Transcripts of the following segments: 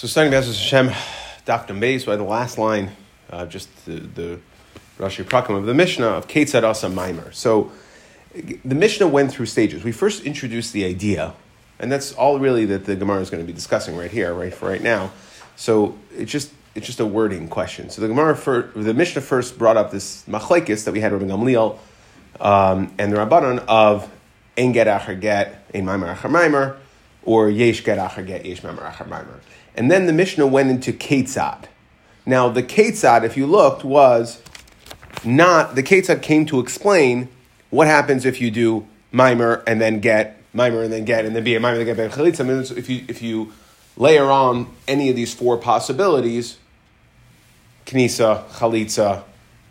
So starting Bezos Hashem, Dr. Mays, by the last line, uh, just the, the Rashi Prakim of the Mishnah of Ketzad Asa Maimer. So the Mishnah went through stages. We first introduced the idea, and that's all really that the Gemara is going to be discussing right here, right for right now. So it's just it's just a wording question. So the Gemara, for, the Mishnah first brought up this machlekes that we had Rabbi Gamliel um, and the Rabbanon of ein get acher get, ein maimer acher maimer, or yesh get acher get, yesh maimer acher maimer. And then the Mishnah went into Ketzad. Now, the Ketzad, if you looked, was not, the Ketzad came to explain what happens if you do mimer and then get, mimer and then get, and then be a mimer and then get ben chalitza. I mean, if you, if you layer on any of these four possibilities, knisa, chalitza,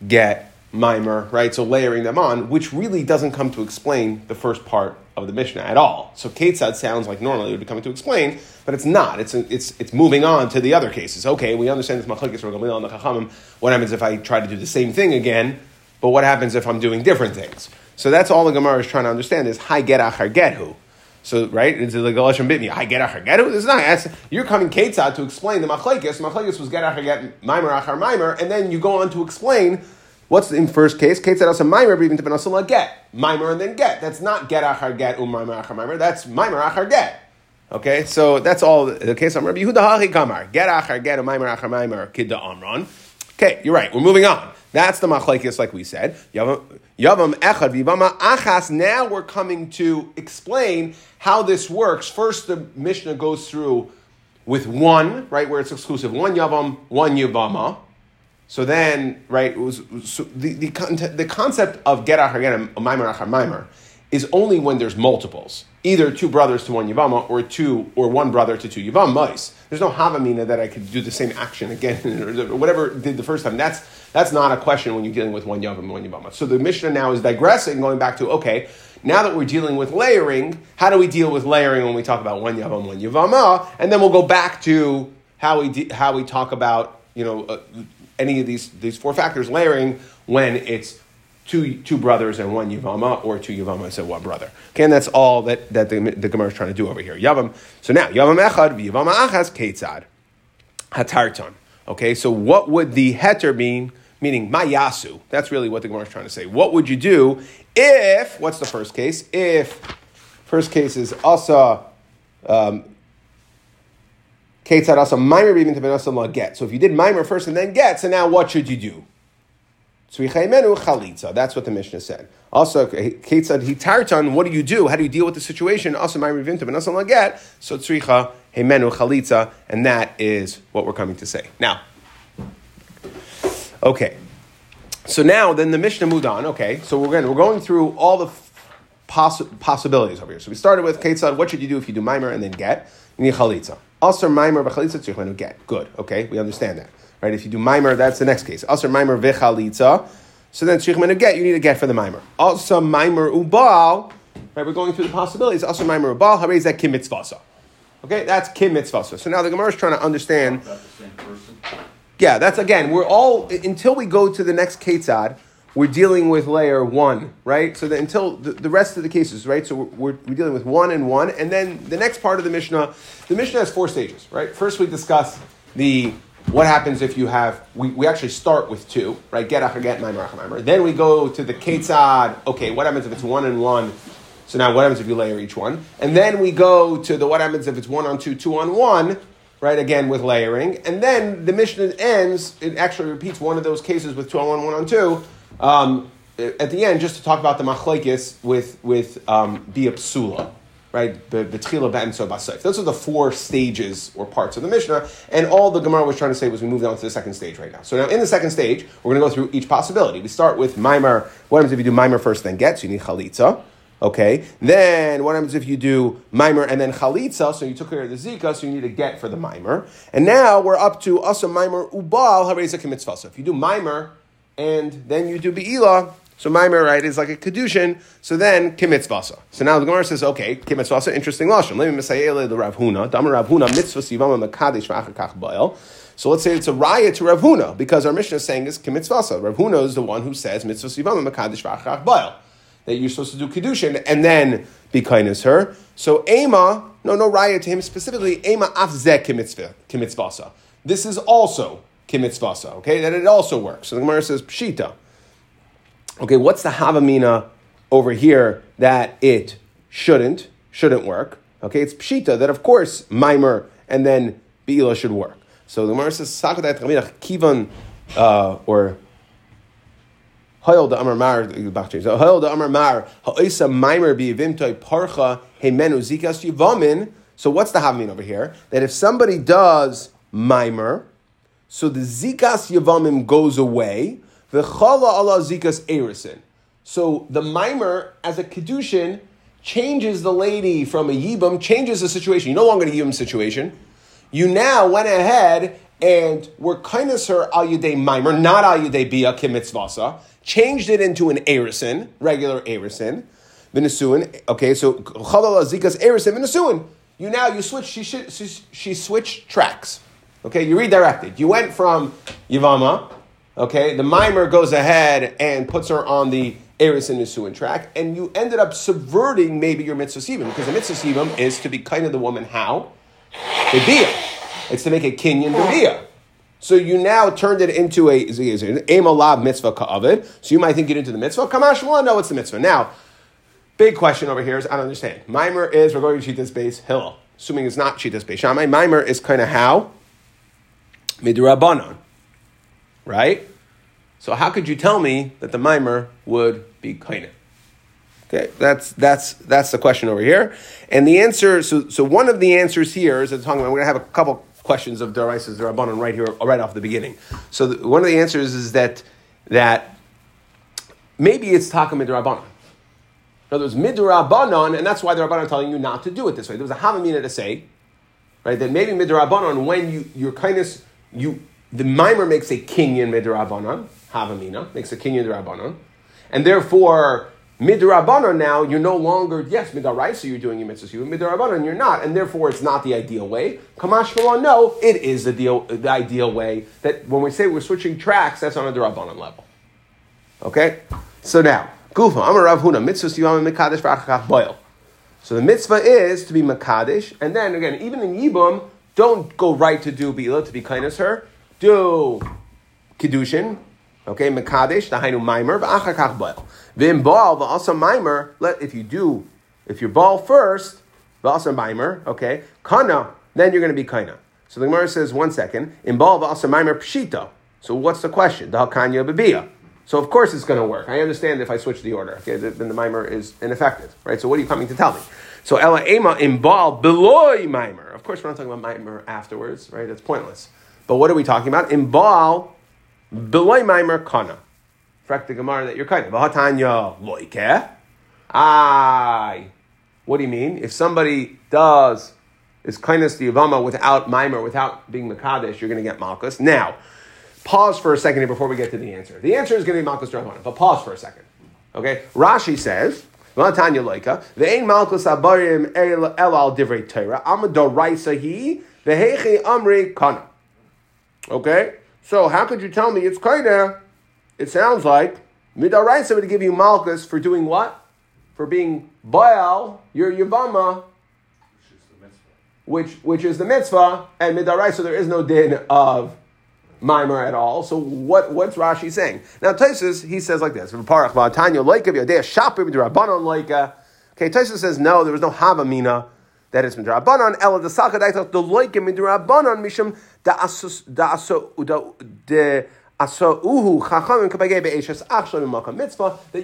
get, mimer, right? So layering them on, which really doesn't come to explain the first part of the Mishnah at all. So Ketzad sounds like normally it would be coming to explain, but it's not. It's, it's, it's moving on to the other cases. Okay, we understand this machlekes Gamliel and the Chachamim. What happens if I try to do the same thing again? But what happens if I'm doing different things? So that's all the Gemara is trying to understand is hi get achar get who. So right, it's like the Galashim bitmi. Hi get achar get who. This is not. You're coming Ketzad to explain the machlekes. Machlekes was get achar get mimer achar mimer, and then you go on to explain What's in first case? Ketzad also mimer even to get. Mimer and then get. That's not get achar get um mimer achar mimer. That's mimer achar get. Okay, so that's all the case. I'm Rabbi Yehuda Hachi Kamar. Get achar get um mimer achar mimer kidda amron. Okay, you're right. We're moving on. That's the machlekes, like we said. Yavam echad vivama achas. Now we're coming to explain how this works. First, the Mishnah goes through with one, right, where it's exclusive. One yavam, one yavama. So then, right, was, so the, the, the concept of get achar get a achar mimer is only when there's multiples, either two brothers to one yavama or two or one brother to two yavam mice. There's no havamina that I could do the same action again or whatever did the first time. That's that's not a question when you're dealing with one yavam and one yavama. So the Mishnah now is digressing, going back to okay. Now that we're dealing with layering, how do we deal with layering when we talk about one yavam, one yavama, and then we'll go back to how we de- how we talk about you know. Uh, any of these, these four factors layering when it's two, two brothers and one Yavama, or two Yavamas and one brother. Okay, and that's all that, that the, the Gemara is trying to do over here. Yavam. So now, Yavam Echad, Yavama Achas, Ketzad. Hatarton. Okay, so what would the heter mean? Meaning mayasu. That's really what the Gemara is trying to say. What would you do if, what's the first case? If, first case is asa, um, Ketzad also mimer even to benasa get. So if you did mimer first and then get, so now what should you do? chalitza. That's what the Mishnah said. Also, Ketzad hitartan. What do you do? How do you deal with the situation? Also mimer even to benasa get. So tzricha hemenu chalitza, and that is what we're coming to say now. Okay. So now, then the Mishnah moved on. Okay, so we're going we're going through all the poss- possibilities over here. So we started with Ketzad. What should you do if you do mimer and then get? You need chalitza. Aser mimer v'chalitza tzrichenu get. Good. Okay, we understand that. Right? If you do mimer, that's the next case. Aser mimer v'chalitza. So then tzrichenu get. You need a get for the mimer. Also mimer ubal. Right? We're going through the possibilities. Also mimer ubal. How is that kim mitzvasa? Okay, that's kim mitzvasa. So now the Gemara is trying to understand. Yeah, that's again. We're all until we go to the next ketzad we're dealing with layer one, right? So that until the, the rest of the cases, right? So we're, we're, dealing with one and one, and then the next part of the Mishnah, the Mishnah has four stages, right? First, we discuss the what happens if you have we, we actually start with two, right? Get achar get maimer achar Then we go to the ketzad. Okay, what happens if it's one and one? So now, what happens if you layer each one? And then we go to the what happens if it's one on two, two on one, right? Again with layering, and then the Mishnah ends. It actually repeats one of those cases with two on one, one on two um, at the end, just to talk about the machlekes with with um, biapsula, right? The the tchila ba'emso basayf. Those are the four stages or parts of the Mishnah, and all the Gemara was trying to say was we moved on to the second stage right now. So now in the second stage, we're going to go through each possibility. We start with mimer. What happens if you do mimer first, then get? So you need chalitza. Okay. Then what happens if you do mimer and then chalitza? So you took care of the zika, so you need a get for the mimer. And now we're up to asa mimer ubal hareza So If you do mimer and then you do be'ilah. So Maimer, right, is like a kedushin. So then kimitzvasa. So now the Gemara says, okay, kimitzvasa, interesting lashon. Let me misayele the Rav Huna. Damar Rav Huna mitzvah. So let's say it's a riot to Rav Huna because our mission is saying is kimitzvasa. Rav Huna is the one who says mitzvah sivama makadesh v'achakach ba'el. that you're supposed to do Kedushin and then be kindness to her. So Ema, no, no raya to him specifically, Ema afzeh kimitzvasa. This is also kimitzvasa, okay? That it also works. So the Gemara says, Pshita. Okay, what's the Havamina over here that it shouldn't, shouldn't work? Okay, it's Pshita that of course Mimer and then Be'ila should work. So the Gemara says, Sakadat Kivan, uh, or Hayol the Amar Mar, Hayol the Amar Mar, Ha'isa Bi'ivimtoi Parcha Hemenu Zikas Yivamin. So what's the Havmin over here? That if somebody does Maimer, so the Zikas Yavamim goes away, the Chala Allah Zikas Erisin. So the Maimer, as a Kedushin, changes the lady from a Yibam, changes the situation. You're no longer a Yibam situation. You now went ahead and were kindness her al yudei mimer, not al yudei bia kimitzvasa, changed it into an erison, regular erison, v'nesuin. Okay, so chalal zikas erison v'nesuin. You now you switch. She, she, she switched tracks. Okay, you redirected. You went from Yavama. Okay, the mimer goes ahead and puts her on the Eris and Nisuin track, and you ended up subverting maybe your mitzvah sibim because the mitzvah sibim is to be kind of the woman how? Bia. It's to make a kinyan bia. So you now turned it into a aim alav mitzvah ka'avid. So you might think it into the mitzvah. Kamash no, it's the mitzvah. Now, big question over here is I don't understand. Mimer is we're going to cheat this base Hillel. Assuming it's not cheat this base Shammai. Mimer is kind of how midrabanon, right? So how could you tell me that the mimer would be kaina? Okay, that's that's that's the question over here, and the answer. So so one of the answers here is talking. About, we're going to have a couple questions of Daraisas Rabbanon right here, right off the beginning. So the, one of the answers is that that maybe it's Taka Midrabanon. In other words, Midrabanon, and that's why the Rabbanon are telling you not to do it this way. There was a Havamina to say, right, that maybe Midrabanon, when you, your kindness, you, the mimer makes a kinyan Midrabanon, Havamina, makes a kinyan Midrabanon, and therefore Midrabanan now, you're no longer, yes, midaraisa, you're doing your mitzvahs. You midrabanan, you're not, and therefore it's not the ideal way. Kamash no, it is the, deal, the ideal way. That when we say we're switching tracks, that's on a derabanan level. Okay? So now, Gufa, Amar Rav Huna, mitzvahs yom mekadesh v'achach boil. So the mitzvah is to be makadesh, and then again, even in Yibum, don't go right to do bila, to be kindness her. Do kiddushin, okay, mekadesh, the hainu mimer, v'achach boil. Vim ball, also mimer, let if you do, if you ball first, also mimer, okay, kana, then you're going to be kana. So the Gemara says, one second, in ball, also mimer pshita. So what's the question? The hakanya bebia. So of course it's going to work. I understand if I switch the order, okay, then the mimer is ineffective, right? So what are you coming to tell me? So ela ema in ball beloy mimer. Course we're not talking about mimer afterwards, right? That's pointless. But what are we talking about? In ball beloy mimer kana. Frak the Gemara that you're kind of. V'hatanya loike. Aye. What do you mean? If somebody does is kindness to Yavama without mimer, without being Makadish, you're going to get Malkus. Now, pause for a second here before we get to the answer. The answer is going to be Malkus Drahmana, but pause for a second. Okay? Rashi says, Loika, ve'ein abarim el al divrei Torah, amadoraisa ve'hechi amri kana. Okay? So how could you tell me it's kinda it sounds like Midaraisa would give you Malchus for doing what? For being Baal, your Yavama, which, which is the mitzvah, and Midaraisa there is no din of mimer at all. So what, what's Rashi saying? Now Taisus, he says like this. Okay, Taisus says no, there was no Havamina that is midrabanon. Ela the sakadaita the loikim midrabanon mishum da aso da aso da that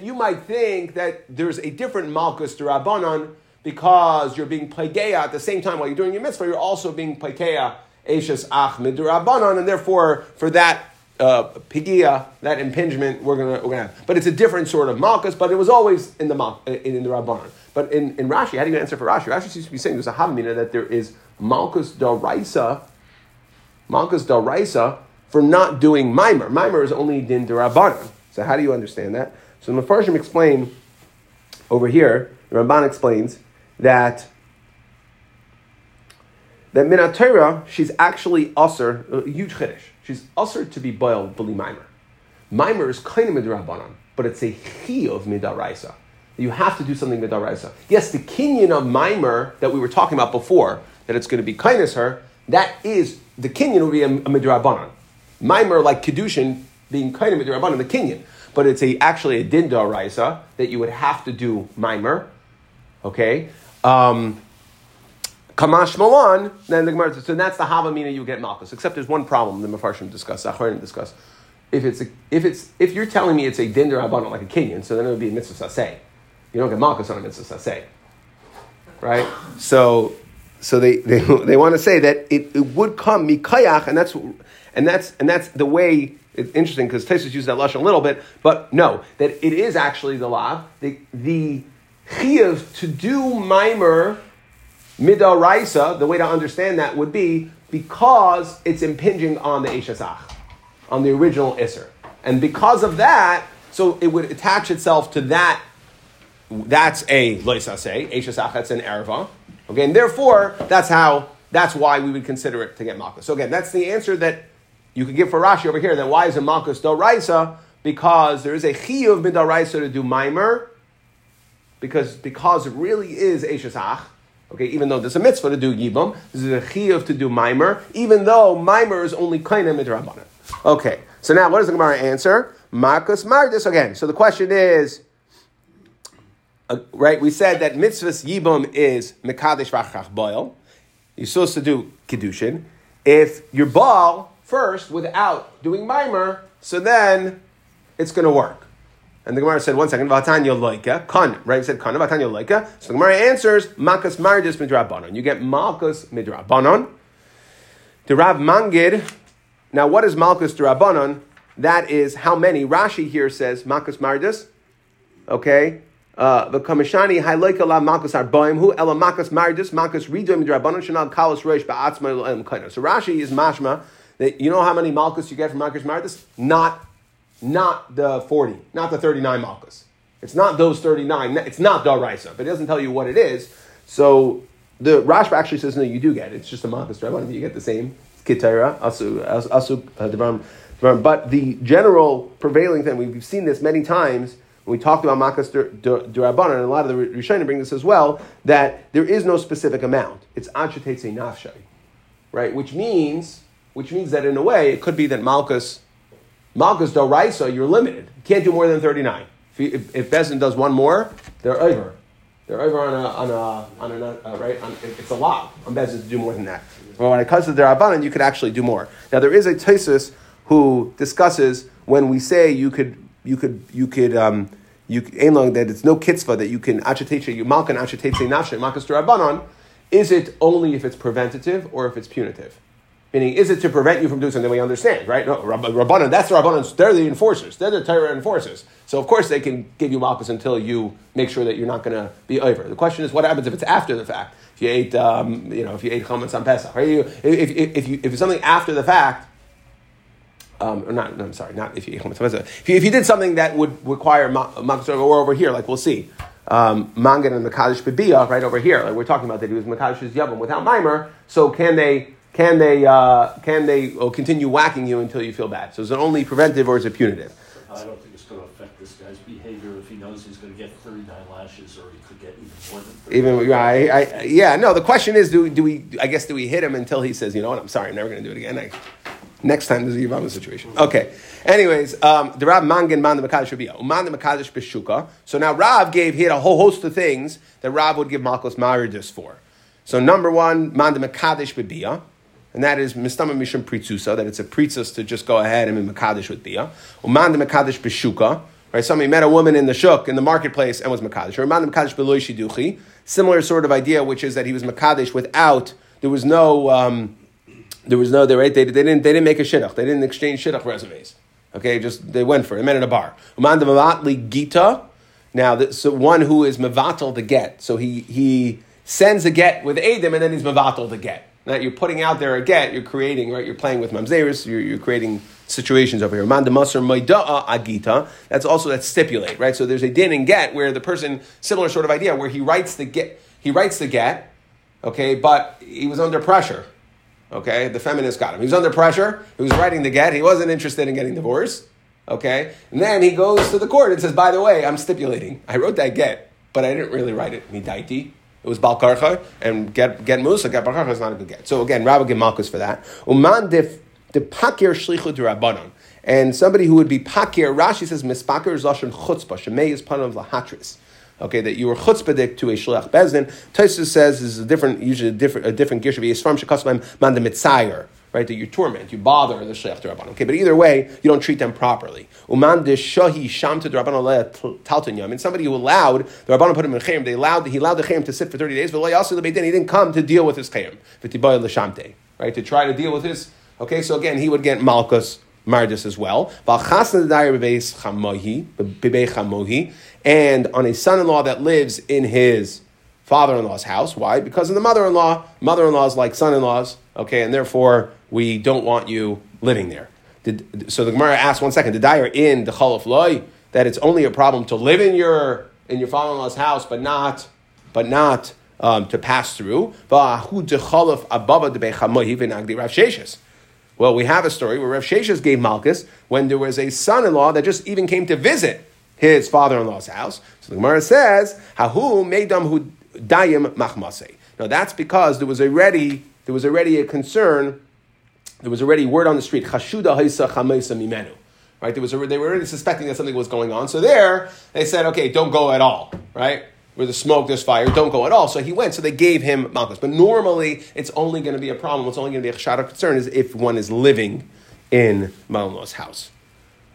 you might think that there's a different malchus to Rabbanon because you're being plageya at the same time while you're doing your mitzvah, you're also being plageya Ashes Ach Rabbanon, and therefore for that uh, pigia, that impingement, we're gonna we're gonna have. But it's a different sort of malchus, but it was always in the mal, in, in the Rabbanon. But in, in Rashi, how do you answer for Rashi? Rashi seems to be saying there's a havamina that there is malchus daraisa, malchus daraisa for not doing mimer. Mimer is only din derabanan. So how do you understand that? So the Mefarshim explain over here, the Ramban explains that that Minatera, she's actually usher, a huge chiddush. She's usher to be boiled b'li mimer. Mimer is kind of midrabanan, but it's a chi of midaraisa. You have to do something midaraisa. Yes, the kinyan of mimer that we were talking about before, that it's going to be kindness her, that is, the kinyan will be a, a. Mimer, like kedushin, being kind of midrabanan, the kinyan. But it's a, actually a din daraisa that you would have to do mimer. Okay? Um, Kamash Malan, then the Gemara says, so that's the Havamina you get Malchus. Except there's one problem the Mefarshim discuss, Acharim discuss. If it's a, if it's if you're telling me it's a din rabbanon like a kinyan, so then it would be a mitzvah saseh. You don't get Malchus on a mitzvah saseh, right? So so they, they, they want to say that it, it would come mikayach, and that's and that's and that's the way. It's interesting because Tesis uses that lashon a little bit, but no, that it is actually the law. The the chiyuv to do mimer Midaraisa, the way to understand that would be because it's impinging on the Eshasach, on the original Isser. And because of that, so it would attach itself to that. That's a loisase, Eshasach, that's an erva. Okay, and therefore, that's how, that's why we would consider it to get malchus. So again, that's the answer that you could give for Rashi over here. Then why is it malchus doraisa? Because there is a chiyuv midaraisa to do mimer, because, because it really is Eshasach Okay, even though there's a mitzvah to do this is a chiyuv to do mimer, even though mimer is only kaina midrabanan. Okay, so now what does the Gemara answer? Makas Mardis again. So the question is, uh, right? We said that mitzvahs yibam is mekadesh v'achach boil. You're supposed to do kiddushin. If your ball first without doing mimer, so then it's going to work. And the Gemara said, one second, Vatanya loika, kan, right? It said kan, Vatanya loika. So the Gemara answers, makas mardis midrabanon. You get malkus midrabanon. Rav Mangid, now what is malkus drabanon? That is how many. Rashi here says makas mardis. Okay. Uh, the kamishani hayloika la malkus arbaim hu ela makas mardis makas rido midrabanon shanal kalos reish ba'atzma el. So Rashi is mashma that you know how many malkus you get from makas mardis? Not not the 40, not the 39 malchus. It's not those 39. It's not the Daraisa, but it doesn't tell you what it is. So the Rashba actually says, no, you do get it. It's just a malchus Rabban. You get the same. Kitara, Asu, Asu, uh, But the general prevailing thing, we've seen this many times when we talked about Makas Durabanan, and a lot of the Rishonim bring this as well, that there is no specific amount. It's Achatetze Nafshai, right? Which means, which means that in a way, it could be that Malchus Malchus Doraisa, you're limited. You can't do more than 39. If, if, if Bezin does one more, they're over. They're over on a, on a, on a, uh, right? On, it's a lot on Bezin to do more than that. But when it comes to the Rabbanan, you could actually do more. Now, there is a Tesis who discusses when we say you could, you could, you could, um, you long that it's no kitzvah that you can achetetze you malkan achetetze nafshe makas rabbanon. Is it only if it's preventative or if it's punitive? Meaning, is it to prevent you from doing something we understand, right? No, Rabbanan, that's the Rabbanan, they're the enforcers. They're the Torah enforcers. So, of course, they can give you Malchus until you make sure that you're not going to be over. The question is, what happens if it's after the fact? If you ate, um, you know, if you ate chametz on Pesach, right? You, if, if, if, you, if it's something after the fact, um, or not, no, I'm sorry, not if you ate chametz on Pesach. If you, if you did something that would require Malchus, or over here, like we'll see, um, Mangan and Makadish Bibiyah, right over here, like we're talking about that he was Makadish's Yabam without Mimer, so can they can they, uh, can they oh, continue whacking you until you feel bad? So is it only preventive or is it punitive? I don't think it's going to affect this guy's behavior if he knows he's going to get 39 lashes or he could get even more than 39. Even, I, I, yeah, no, the question is, do, do we, I guess, do we hit him until he says, you know what, I'm sorry, I'm never going to do it again. I, next time there's a Yavama situation. Okay. Anyways, um, the Rav Mangin Man the Makadish Rabiyah. Uman the Makadish Beshuka. So now Rav gave, he had a whole host of things that Rav would give Malkos Maridus for. So number one, Man the Makadish and that is mistama mishum pritzusa, that it's a pritzus to just go ahead and be makadosh with bia. Uman de makadosh beshuka, right? Somebody met a woman in the shuk in the marketplace and was makadosh. Uman de makadosh beloy shiduchi, similar sort of idea, which is that he was makadosh without there was no. Um, there was no, they, right, they, they, didn't, they didn't make a shidduch. They didn't exchange shidduch resumes. Okay, just they went for it. They met in a bar. Uman de mavatli gita. Now, so one who is mavatal the get. So he, he sends a get with Adam and then he's mavatal the get that you're putting out there a get, you're creating, right? You're playing with mamzeris, you're, you're creating situations over here. Manda masr maida'a agita. That's also that stipulate, right? So there's a din and get where the person, similar sort of idea, where he writes the get, he writes the get, okay, but he was under pressure. Okay, the feminist got him. He was under pressure. He was writing the get. He wasn't interested in getting divorced. Okay? And then he goes to the court and says, by the way, I'm stipulating. I wrote that get, but I didn't really write it. Midaiti. It was Balkarcha, and get get Musa, get Balkarcha is not a good get. So again, Rabbi get for that. Uman dif de pakir shlichu rabbanon. And somebody who would be pakir, Rashi says, mispakir is lashon chutzpah, shemei is of lahatris. Okay, that you were chutzpahdik to a shliach bezdin. Tosus says this is a different, usually a different, a different gish of Yisram shekasmaim man mitzayer right? That you torment, you bother the shliach rabbanon. Okay, but either way, you don't treat them properly. Uman de shahi sham to rabbanon talton yam. And somebody who allowed the rabbanon put him in chayim, they allowed he allowed the chayim to sit for thirty days, but also the he didn't come to deal with his chayim, right? To try to deal with his. Okay, so again, he would get malchus. Mardis as well. And on a son in law that lives in his father in law's house. Why? Because of the mother in law. Mother in laws like son in laws, okay, and therefore we don't want you living there. Did, so the Gemara asks one second, the dyer in the Chalaf Loy, that it's only a problem to live in your in your father-in-law's house, but not but not um, to pass through. Well, we have a story where Rav Sheshes gave Malchus when there was a son-in-law that just even came to visit his father-in-law's house. So the Gemara says, "Hahu dayim machmase." Now that's because there was already there was already a concern there was already word on the street, Chashuda Haisa Chamesa Mimenu. Right? There was a, they were already suspecting that something was going on. So there, they said, okay, don't go at all. Right? Where the smoke, there's fire, don't go at all. So he went, so they gave him Malchus. But normally, it's only going to be a problem, it's only going to be a shot of concern is if one is living in Malino's house.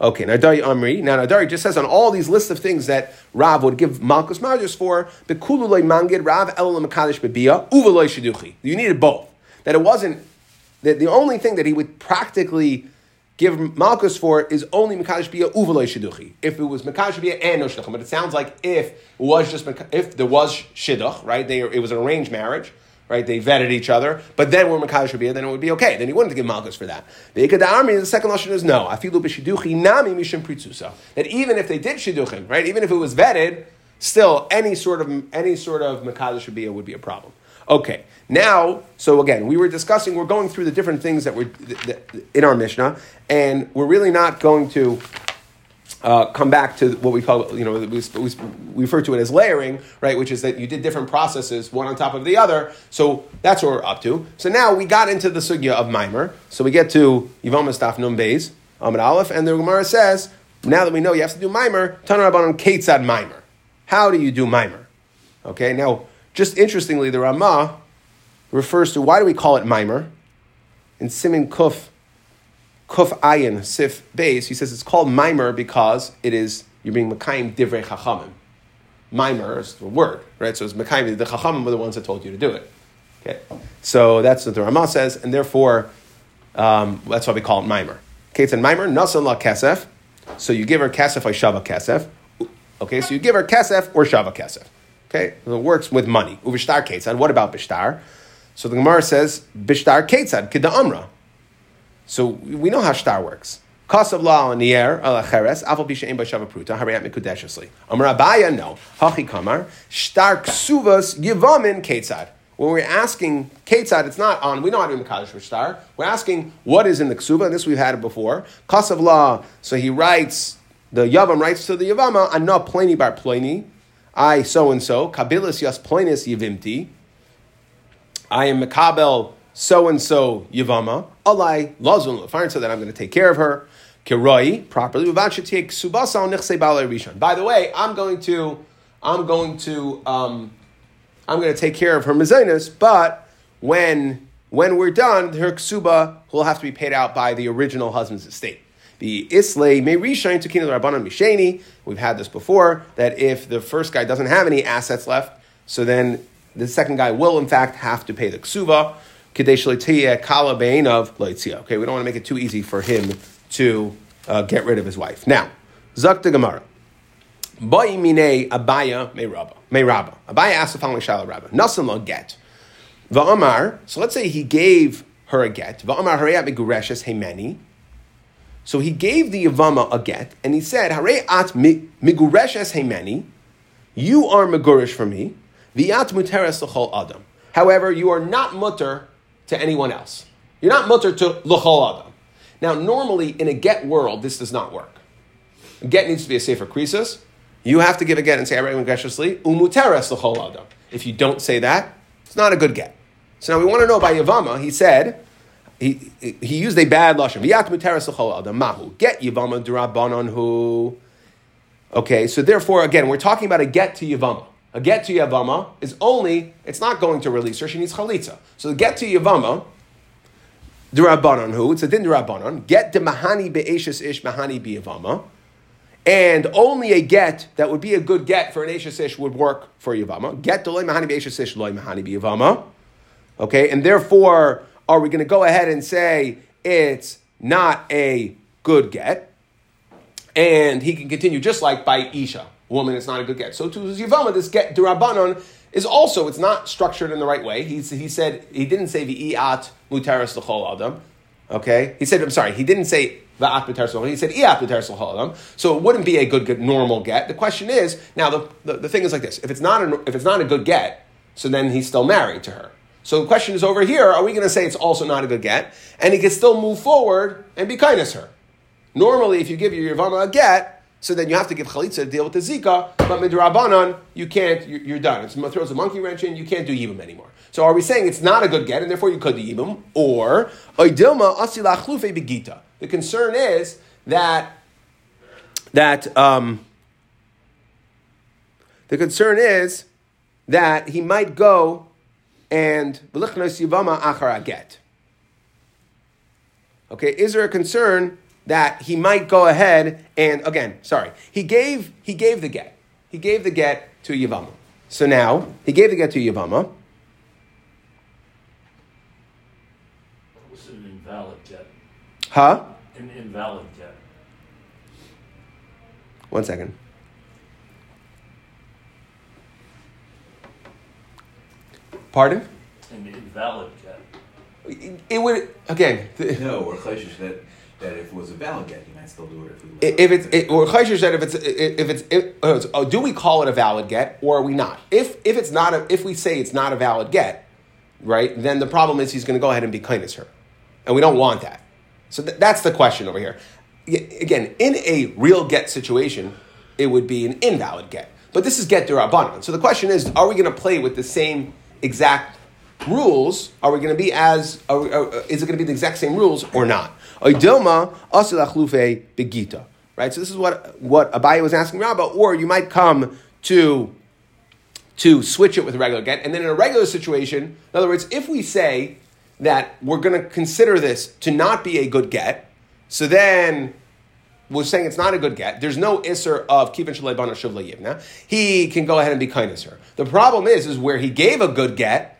Okay, now Dari Amri. Now Dari just says on all these lists of things that Rav would give Malchus Marjus for, Bekululay Mangid, Rav Elam Makadish Bebia, Uvaloi Shiduchi. You needed both. That it wasn't the, the only thing that he would practically give Malchus for is only Mekadosh Bia Uvaloi Shidduchi. If it was Mekadosh Bia and no Shidduchim, but it sounds like if was just if there was Shidduch, right? They, it was an arranged marriage, right? They vetted each other, but then we're Mekadosh Bia, then it would be okay. Then he wouldn't give Malchus for that. The Ikad army, the second lashon is no. Afilu b'Shidduchi nami mishim pritzusa. That even if they did Shidduchim, right? Even if it was vetted, still any sort of any sort of Mekadosh Bia would be a problem. Okay, now, so again, we were discussing, we're going through the different things that we're in our Mishnah, and we're really not going to uh, come back to what we call, you know, we, we, refer to it as layering, right? Which is that you did different processes, one on top of the other. So that's what we're up to. So now we got into the sugya of mimer. So we get to Yivam Staf Num Beis, Amid Aleph, and the Gemara says, now that we know you have to do mimer, Tanar Rabbanon Ketzad mimer. How do you do mimer? Okay, now just interestingly, the Ramah refers to why do we call it mimer? In Simin Kuf, Kuf Ayin Sif Beis, he says it's called mimer because it is you're being Mekayim Divrei Chachamim. Mimer is the word, right? So it's Mekayim, the Chachamim were the ones that told you to do it. Okay, so that's what the Ramah says, and therefore um, that's why we call it mimer. Okay, it's in mimer, nasan la kesef. So you give her kesef or shava kesef. Okay, so you give her kesef or shava kesef. Okay, so it works with money. Uvishtar ketzad. What about bishtar? So the Gemara says bishtar ketzad kida amra. So we know how shtar works. Kasav la on the air ala cheres afal bisha ein b'shava pruta harayat mikudeshesli. Amar no hachi kamar shtar ksuvas yivamin ketzad. When we're asking ketzad, it's not on. We know how to do mekadosh shtar. We're asking what is in the ksuva, and this we've had it before. Kasav la. So he writes. The Yavam writes to the Yavama, Anna pleni bar pleni, I so and so, Kabilis yas ploinis yivimti. I am Makabel so and so yivama. Alai lazun lefarn so that I'm going to take care of her. Kiroi properly. By the way, I'm going to I'm going to um, I'm going to take care of her mezainis, but when when we're done, her ksuba will have to be paid out by the original husband's estate. The Islay may reshine to Kina Rabbanan Misheni. We've had this before, that if the first guy doesn't have any assets left, so then the second guy will in fact have to pay the ksuva. Okay, we don't want to make it too easy for him to uh, get rid of his wife. Now, Zakta Gemara. Mine Abaye Meiraba. Meiraba. Abaye asked the following Shala Rabba. Nasan get. Va'amar, so let's say he gave her a get. Va'amar harayat megureshes heimeni. So he gave the Yavama a get, and he said, Hare at miguresh es heimeni, you are megurish for me, viat muteres l'chol adam. However, you are not mutter to anyone else. You're not mutter to l'chol adam. Now, normally in a get world, this does not work. A get needs to be a sefer krisis. You have to give a get and say I recommend graciously, umuteres l'chol adam. If you don't say that, it's not a good get. So now we want to know by Yavama. He said he, he used a bad lashon. V'yat muteres l'chol adam mahu get Yavama durabanon who. Okay, so therefore, again, we're talking about a get to Yavama. A get to Yavama is only, it's not going to release her, she needs chalitza. So the get to Yavama, durabanon who, it's a din durabanon, get the mahani be'eshes ish mahani biyavama, and only a get that would be a good get for an eshes ish would work for Yavama. Get the loy mahani be'eshes ish loy mahani biyavama. Okay, and therefore, are we going to go ahead and say it's not a good get? And he can continue just like by Isha, woman, it's not a good get. So to Yavama, this get durabanon is also, it's not structured in the right way. He, he said, he didn't say v'i'at mutaris l'chol adam. Okay? He said, I'm sorry, he didn't say va'at mutaris l'chol He said i'at mutaris l'chol adam. So it wouldn't be a good, good normal get. The question is, now the, the, the thing is like this. If it's, not a, if it's not a good get, so then he's still married to her. So the question is over here, are we going to say it's also not a good get? And he can still move forward and be kindness her. Normally, if you give your Yavama a get, so then you have to give chalitza to deal with the zika, but midrabanan, you can't, you're, done. It throws a monkey wrench in, you can't do yibum anymore. So are we saying it's not a good get, and therefore you could do yibum? Or, oidilma asilachlufe begita. The concern is that, that, um, the concern is that he might go and yivama achara get. Okay, is there a concern that he might go ahead and again, sorry, he gave he gave the get. He gave the get to Yavama. So now he gave the get to Yavama. It was it an invalid get. Huh? An invalid get. One second. Pardon? An invalid get. It, it would again. th- No, or chayshish that, that if it was a valid get, he might still do it if was. if it's it, or Chayshish said if it's if it's if, oh, it's- oh, do we call it a valid get or are we not? If if it's not a, if we say it's not a valid get, right? Then the problem is he's going to go ahead and be kindness her, and we don't want that. So th- that's the question over here. Again, in a real get situation, it would be an invalid get, but this is get derabanan. So the question is, are we going to play with the same exact rules? Are we going to be as? Are, are- uh, uh, is it going to be the exact same rules or not? Oidilma asilachlufe begita. Right. So this is what what Abaye was asking Rabba, or you might come to to switch it with a regular get, and then in a regular situation, in other words, if we say that we're going to consider this to not be a good get, so then we're saying it's not a good get. There's no isser of kivin shaleban or shuv yivna. He can go ahead and be kindness her. The problem is, is where he gave a good get.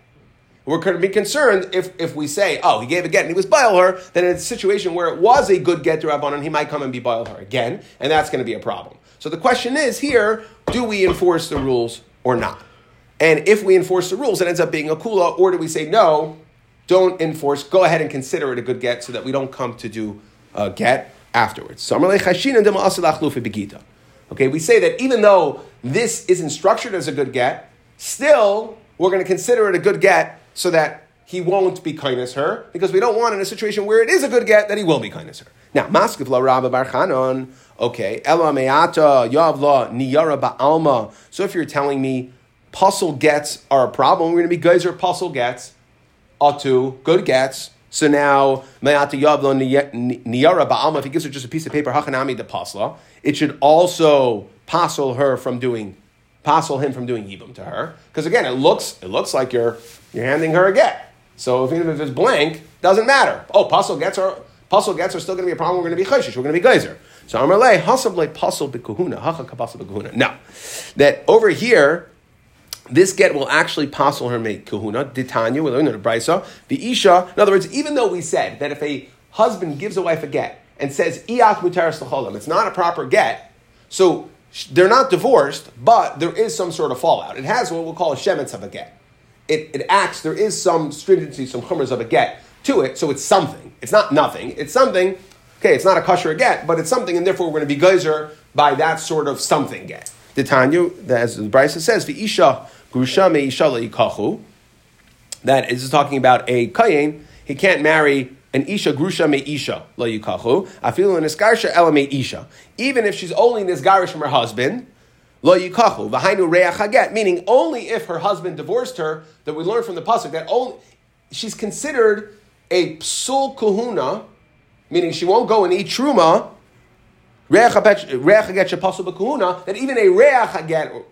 We're going to be concerned if, if we say, oh, he gave a get and he was bile her, then in a situation where it was a good get to Rabbanon, he might come and be bile her again, and that's going to be a problem. So the question is here, do we enforce the rules or not? And if we enforce the rules, it ends up being a kula, or do we say, no, don't enforce, go ahead and consider it a good get so that we don't come to do a get afterwards. Okay, we say that even though this isn't structured as a good get, still we're going to consider it a good get so that he won't be kindness her, because we don't want in a situation where it is a good get that he will be kindness her. Now, maskiv la rabba bar chanon, okay, ela meata yavla niyara ba'alma. So if you're telling me puzzle gets are a problem, we're going to be geyser puzzle gets, atu, good gets. So now, me'ata yavla niyara ba'alma, if he gives her just a piece of paper, hachanami de pasla, it should also passel her from doing, passel him from doing yibum to her. Because again, it looks, it looks like you're, you're handing her a get. So if, even if it's blank, doesn't matter. Oh, puzzle gets her, puzzle gets are still going to be a problem. We're going to be chayshish. We're going to be geyser. So Amarle, hasab le puzzle bikuhuna, hacha kapasal bikuhuna. No. That over here, this get will actually passel her make kahuna. Ditanya, we learned in the brisa. The isha, in other words, even though we said that if a husband gives a wife a get and says iat mutaris lacholam, it's not a proper get. So they're not divorced, but there is some sort of fallout. It has what we'll call a shemitz of a get. It, it acts. There is some stringency, some chumras of a get to it. So it's something. It's not nothing. It's something. Okay, it's not a kosher get, but it's something, and therefore we're going to be geyser by that sort of something get. The Tanya, as the Brisa says, the isha grusha me isha. That is talking about a kayin. He can't marry an isha grusha me isha lo yukachu afilu an iskarsha ela me isha. Even if she's only nisgarish from her husband, lo yukachu v'hainu reach haget. Meaning only if her husband divorced her that we learn from the pasuk that only she's considered a psul kahuna, meaning she won't go and eat truma. Reach haget shepasul b'kahuna. That even a reach haget,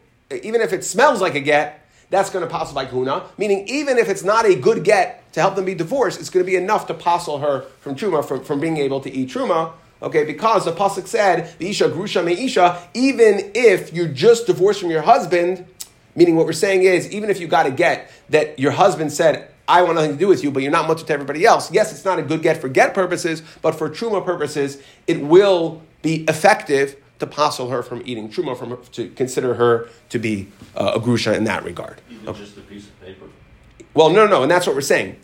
even if it smells like a get, that's going to pass by kuna. Meaning, even if it's not a good get to help them be divorced, it's going to be enough to passel her from truma, from, from being able to eat truma. Okay, because the pasuk said, "The isha grusha me isha." Even if you're just divorced from your husband, meaning what we're saying is, even if you got a get that your husband said, I want nothing to do with you, but you're not much to everybody else. Yes, it's not a good get for get purposes, but for truma purposes, it will be effective to passel her from eating truma, from to consider her to be uh, a grusha in that regard. Even Okay. just a piece of paper. Well, no, no, and that's what we're saying.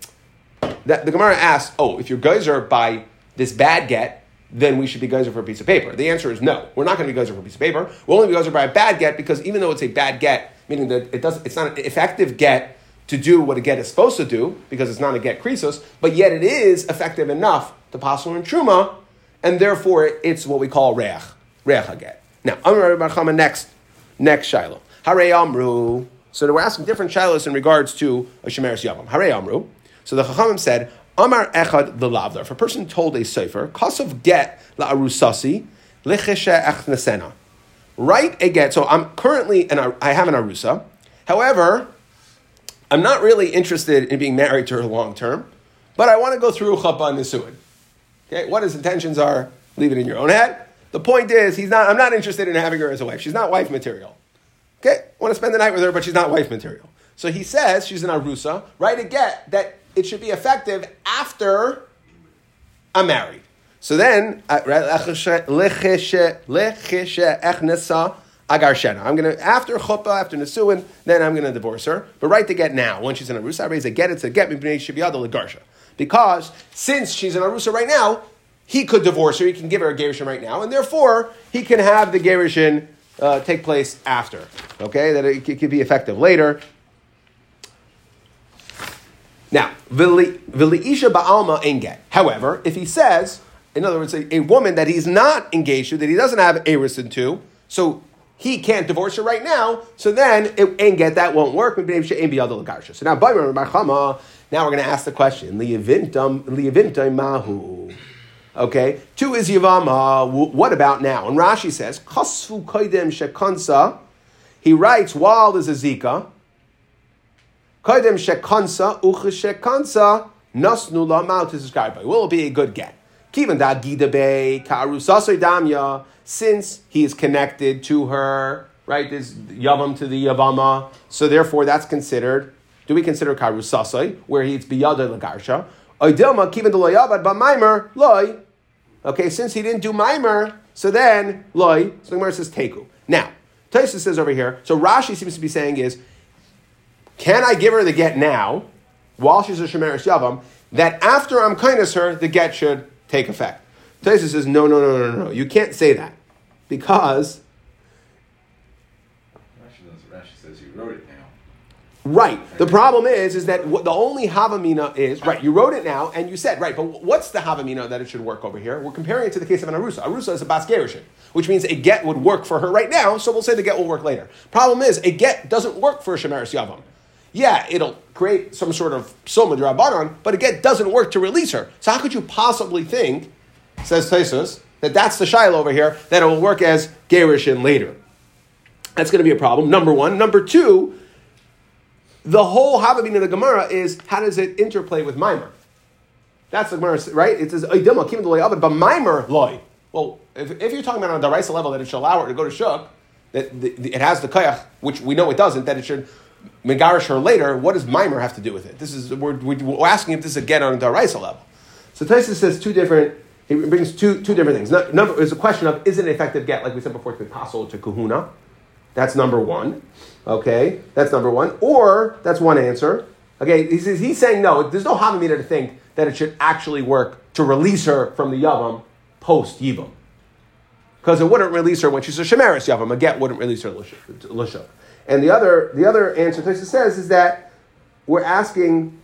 That the Gemara asks, "Oh, if you're geyser by this bad get, then we should be geyser for a piece of paper." The answer is no. We're not going to be geyser for a piece of paper. We'll only be geyser by a bad get because even though it's a bad get, meaning that it does, it's not an effective get to do what a get is supposed to do because it's not a get krisos, but yet it is effective enough to passel in truma, and therefore it's what we call reach, reach get. Now, Amar Bar Chama next, next shiloh. Hare Amru. So we're asking different shilohs in regards to a Shemeres Yavam. Hare Amru. So the Chachamim said, Amar Echad the Lavdar. If a person told a sefer, Kosov get la arusasi lichisha echnasena. Write a get. So I'm currently, an, I have an arusa. However, I'm not really interested in being married to her long term, but I want to go through Chapa Nisuin. Okay, what his intentions are, leave it in your own head. The point is, he's not, I'm not interested in having her as a wife. She's not wife material. Okay, I want to spend the night with her, but she's not wife material. So he says she's an arusa. Write a get that it should be effective after I'm married. So then, uh, agarshena. I'm gonna after chuppah, after nesuin, then I'm gonna divorce her. But write the get now. When she's an arusa, I raise a get. It's a get mipnei shibiyada legarsha. Because since she's an arusa right now, he could divorce her. He can give her a gerushin right now, and therefore he can have the gerushin uh, take place after. Okay, that it, it could be effective later. Now, vili isha ba'alma enget. However, if he says, in other words, a, a woman that he's not engaged to, that he doesn't have erison to, so he can't divorce her right now, so then it enget that won't work. So now, now we're going to ask the question: liyavintam mahu. Okay, two is yavama. What about now? And Rashi says, "Chasfu koidem shekansa." He writes while there's a zika. Koidem shekansa ucha shekansa nasnu la mouth is described by. Will it be a good get? Kivan da gidabe karusasoi damya. Since he is connected to her, right? There's yavam to the yavama, so therefore that's considered. Do we consider karusasoi where he's biyada lagarsha? Oidilma kivan de loyavad b'maimer loy. Okay, since he didn't do mimer, so then loy. So the Gemara says teku. Now, Taisa says over here. So Rashi seems to be saying is, can I give her the get now, while she's a shemeres yavam, that after I'm kindness her, the get should take effect? Taisa says, no, no, no, no, no. You can't say that because Rashi, does- Rashi says you wrote it now. Right. The problem is, is that the only havamina is right. You wrote it now, and you said right. But what's the havamina that it should work over here? We're comparing it to the case of an arusa. Arusa is a bas gerushin, which means a get would work for her right now. So we'll say the get will work later. Problem is, a get doesn't work for a shemeris yavam. Yeah, it'll create some sort of soma drabanan, but a get doesn't work to release her. So how could you possibly think, says Tesus, that that's the shiloh over here that it will work as gerushin later? That's going to be a problem. Number one. Number two the whole Havamina of the Gemara is how does it interplay with Mimer? That's the Gemara, right? It says, "Oidima kim loy but Mimer loy. Well, if, if you're talking about on the Daraisa level that it should allow her to go to Shuk, that the, the, it has the Kayach, which we know it doesn't, that it should Megarish her later, what does Mimer have to do with it? This is, we're, we're asking if this is again on a Daraisa level. So Taisa says two different, he brings two, two different things. No- Number, is a question of, is it an effective get, like we said before, to be possible to Kahuna? That's number one. Okay, that's number one. Or that's one answer. Okay, he says, he's saying no. There's no Havamina to think that it should actually work to release her from the Yavam post Yivam. Because it wouldn't release her when she's a Shemeris Yavam. A get wouldn't release her Lishuk. And the other, the other answer Tosa says is that we're asking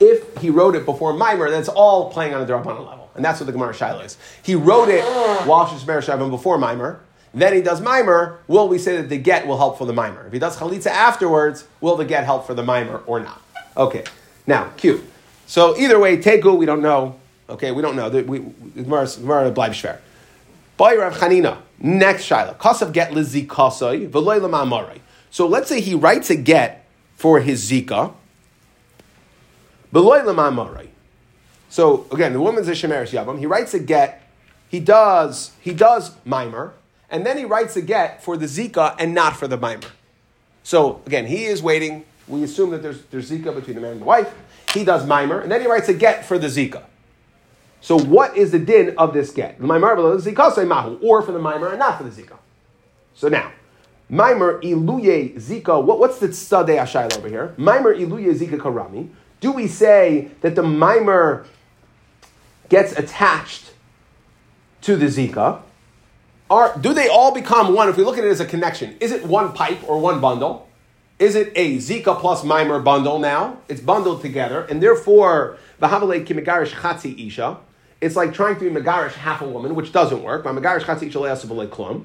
if he wrote it before Mimer, that's all playing on a Darabanan level. And that's what the Gemara Shaila is. He wrote it while Shishmer Shavim before Mimer. Then he does Mimer. Will we say that the get will help for the Mimer? If he does Chalitza afterwards, will the get help for the Mimer or not? Okay. Now, Q. So either way, Tegu, we don't know. Okay, we don't know. We, Gemara Bleib Shver. Boy Rav Chanina. Next Shaila. Kasav get lizikasoi v'loy l'ma'amarai. So let's say he writes a get for his zika. V'loy l'ma'amarai. So again, the woman's a shemeres yavam. He writes a get. He does he does mimer, and then he writes a get for the zika and not for the mimer. So again, he is waiting. We assume that there's there's zika between the man and the wife. He does mimer, and then he writes a get for the zika. So what is the din of this get? The mimer zika say mahu, or for the mimer and not for the zika. So now, mimer iluye zika. What, what's the tzadei ashayla over here? Mimer iluye zika karami. Do we say that the mimer gets attached to the zika? Are, do they all become one? If we look at it as a connection, is it one pipe or one bundle? Is it a Zika plus Mimer bundle now? It's bundled together, and therefore, Vahavale Kimigarish Chatzi Isha. It's like trying to be Megarish half a woman, which doesn't work. Megarish.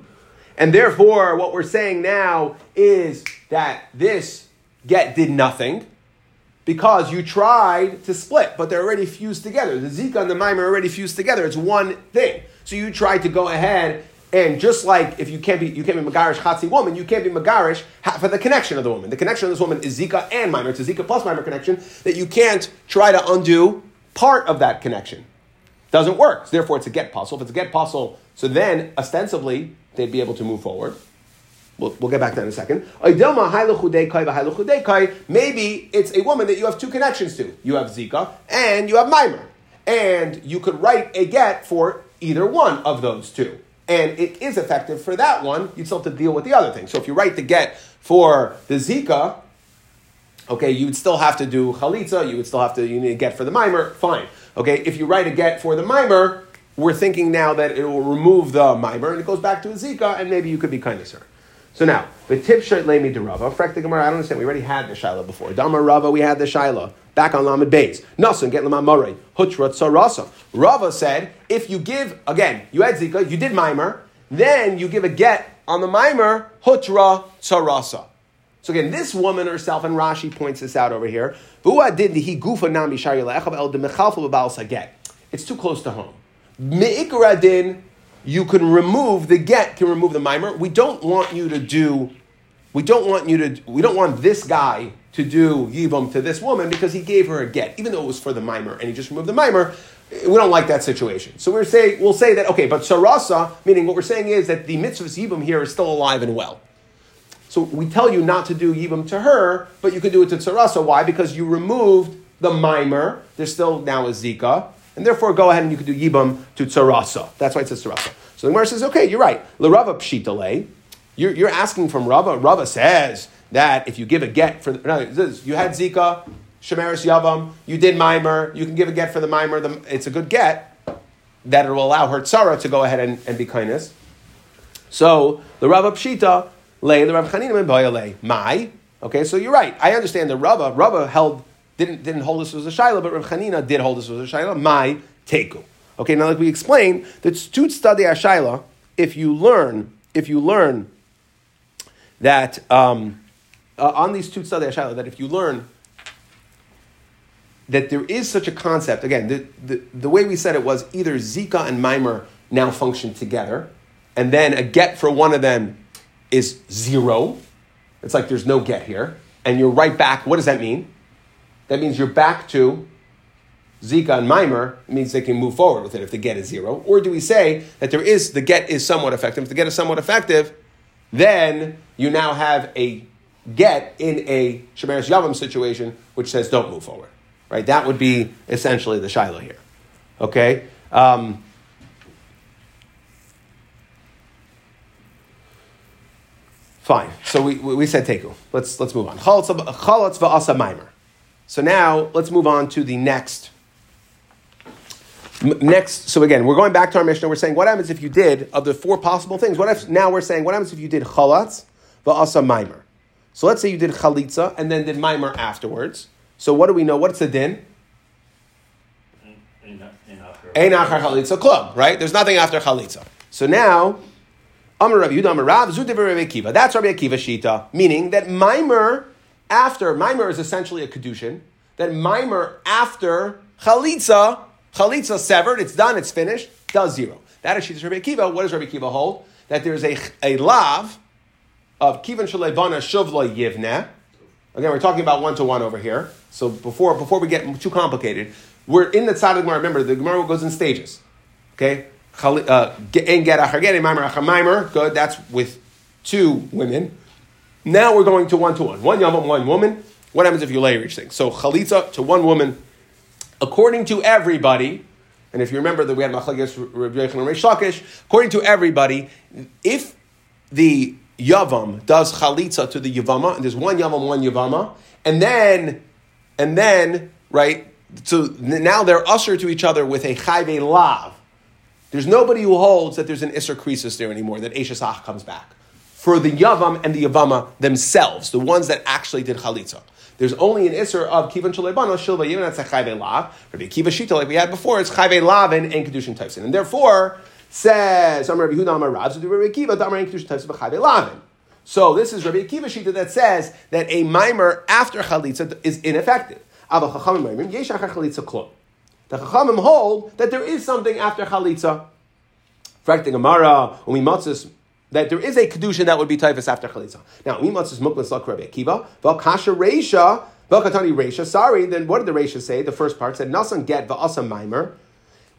And therefore, what we're saying now is that this get did nothing because you tried to split, but they're already fused together. The Zika and the Mimer are already fused together. It's one thing. So you tried to go ahead and just like if you can't be you can't be Megarish Chatzi woman, you can't be Megarish for the connection of the woman. The connection of this woman is Zika and Mimer. It's a Zika plus Mimer connection that you can't try to undo part of that connection. Doesn't work. So therefore, it's a get puzzle. If it's a get puzzle, so then ostensibly they'd be able to move forward. We'll, we'll get back to that in a second. Maybe it's a woman that you have two connections to. You have Zika and you have Mimer. And you could write a get for either one of those two. And it is effective for that one. you'd still have to deal with the other thing. So if you write the get for the Zika, okay, you would still have to do Chalitza, you would still have to, you need a get for the Mimer, fine. Okay, if you write a get for the Mimer, we're thinking now that it will remove the Mimer and it goes back to a Zika, and maybe you could be kind of sir. So now, the tip shait lemi de Rava. Frak the Gemara, I don't understand. We already had the shaila before. Dama Rava, we had the shaila. Back on Lamed Beis. Nasan, get Lama Murray. Hutra Tsarasa. Rava said, if you give, again, you had Zika, you did Mimer, then you give a get on the Mimer, Hutra Tsarasa. So again, this woman herself, and Rashi points this out over here. It's too close to home. Me'ikradin, you can remove the get, can remove the mimer. We don't want you to do, we don't want you to, we don't want this guy to do yivam to this woman because he gave her a get, even though it was for the mimer, and he just removed the mimer. We don't like that situation. So we're say, we'll say that, okay, but sarasa, meaning what we're saying is that the mitzvah yivam here is still alive and well. So we tell you not to do yibam to her, but you could do it to Tsarasa. Why? Because you removed the mimer. There's still now a Zika. And therefore, go ahead and you could do yibam to Tsarasa. That's why it says Tsarasa. So the Gemara says, okay, you're right. L'Rava pshitale. You're, you're asking from Rava. Rava says that if you give a get for, the, no, you had Zika, Shemeris Yavam, you did mimer, you can give a get for the mimer. The, it's a good get that it will allow her Tsara to go ahead and, and be kindness. So the Rava pshita, Lay the Rav Chanina ben. My. Okay, so you're right. I understand the Rava. Rava held didn't didn't hold this was a shaila, but Rav Chanina did hold this was a shaila. My teku. Okay, now like we explained, the tzut study a shaila. If you learn, if you learn that um, uh, on these two study shaila, that if you learn that there is such a concept, again, the, the, the way we said it was either Zika and Mimer now function together, and then a get for one of them is zero. It's like there's no get here. And you're right back. What does that mean? That means you're back to Zika and Mimer. Means they can move forward with it if the get is zero. Or do we say that there is the get is somewhat effective? If the get is somewhat effective, then you now have a get in a Shemeres Yavam situation which says don't move forward. Right? That would be essentially the shaila here. Okay? Um, Fine. So we, we said teku. Let's let's move on. Chalatz va'asa mimer. So now let's move on to the next. Next, so again, we're going back to our Mishnah. We're saying what happens if you did of the four possible things. What if now we're saying what happens if you did chalatz va'asa mimer? So let's say you did chalitza and then did mimer afterwards. So what do we know? What's the din? Ein achar chalitza club, right? There's nothing after chalitza. So now, Amar Rabbi Yehuda Amar Rav Rabbi Akiva. That's Rabbi Akiva Shita, meaning that mimer after mimer is essentially a kedushin. That mimer after chalitza, chalitza severed, it's done, it's finished, does zero. That is Shita Rabbi Akiva. What does Rabbi Akiva hold? That there's a a lav of kivan shalevana shuvla yivne. Again, we're talking about one to one over here. So before before we get too complicated, we're in the side of the Gemara. Remember, the Gemara goes in stages. Okay, uh, Good, that's with two women. Now we're going to one to one. One yavam, one woman. What happens if you layer each thing? So chalitza to one woman, according to everybody, and if you remember that we had machlagis Rabbi and Reish according to everybody, if the yavam does chalitza to the yavama, and there's one yavam, one yavama, and then, and then, right, so now they're usher to each other with a chayve lav. There's nobody who holds that there's an Isser Krisis there anymore, that Eshesach comes back. For the Yavam and the Yavama themselves, the ones that actually did Chalitza. There's only an Isser of Kivan Shalebano, Shilva Yivin, that's a Chayve Lav. Rabbi Kiva Shita, like we had before, it's Chayve Lav and, and Kedushin Tyson. And therefore, says, so this is Rabbi Akiva Shita that says that a mimer after Chalitza is ineffective. The Chachamim hold that there is something after Chalitza. Fact, the Gemara, that there is a kedushin that would be taifus after chalitza. Now, we matzis muklas lak Rabbi Akiva, vel kasha reisha, vel katani reisha. Sorry, then what did the reisha say? The first part said nasan get va'asa mimer.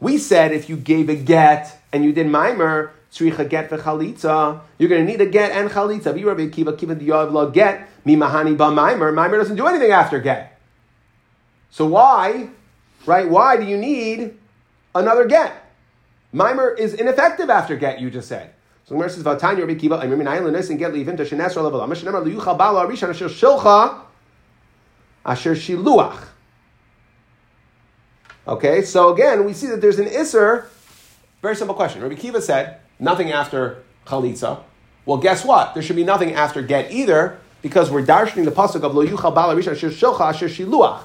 We said if you gave a get and you did mimer, tzricha get v'chalitza, you're going to need a get and chalitza. You Rabbi Akiva, kiva diyav la get, mi mahani ba mimer, mimer doesn't do anything after get. So why right? Why do you need another get? Mimer is ineffective after get, you just said. So Gemara says, "Vatanya Rabbi Kiva, I remember Nail and get leave into Shenesra level. Amash Nemar liyuchal bala arishan asher shilcha asher shiluach." Okay, so again, we see that there's an iser. Very simple question. Rabbi Kiva said nothing after chalitza. Well, guess what? There should be nothing after get either, because we're darshaning the pasuk of lo yuchal bala arishan asher shilcha asher shiluach.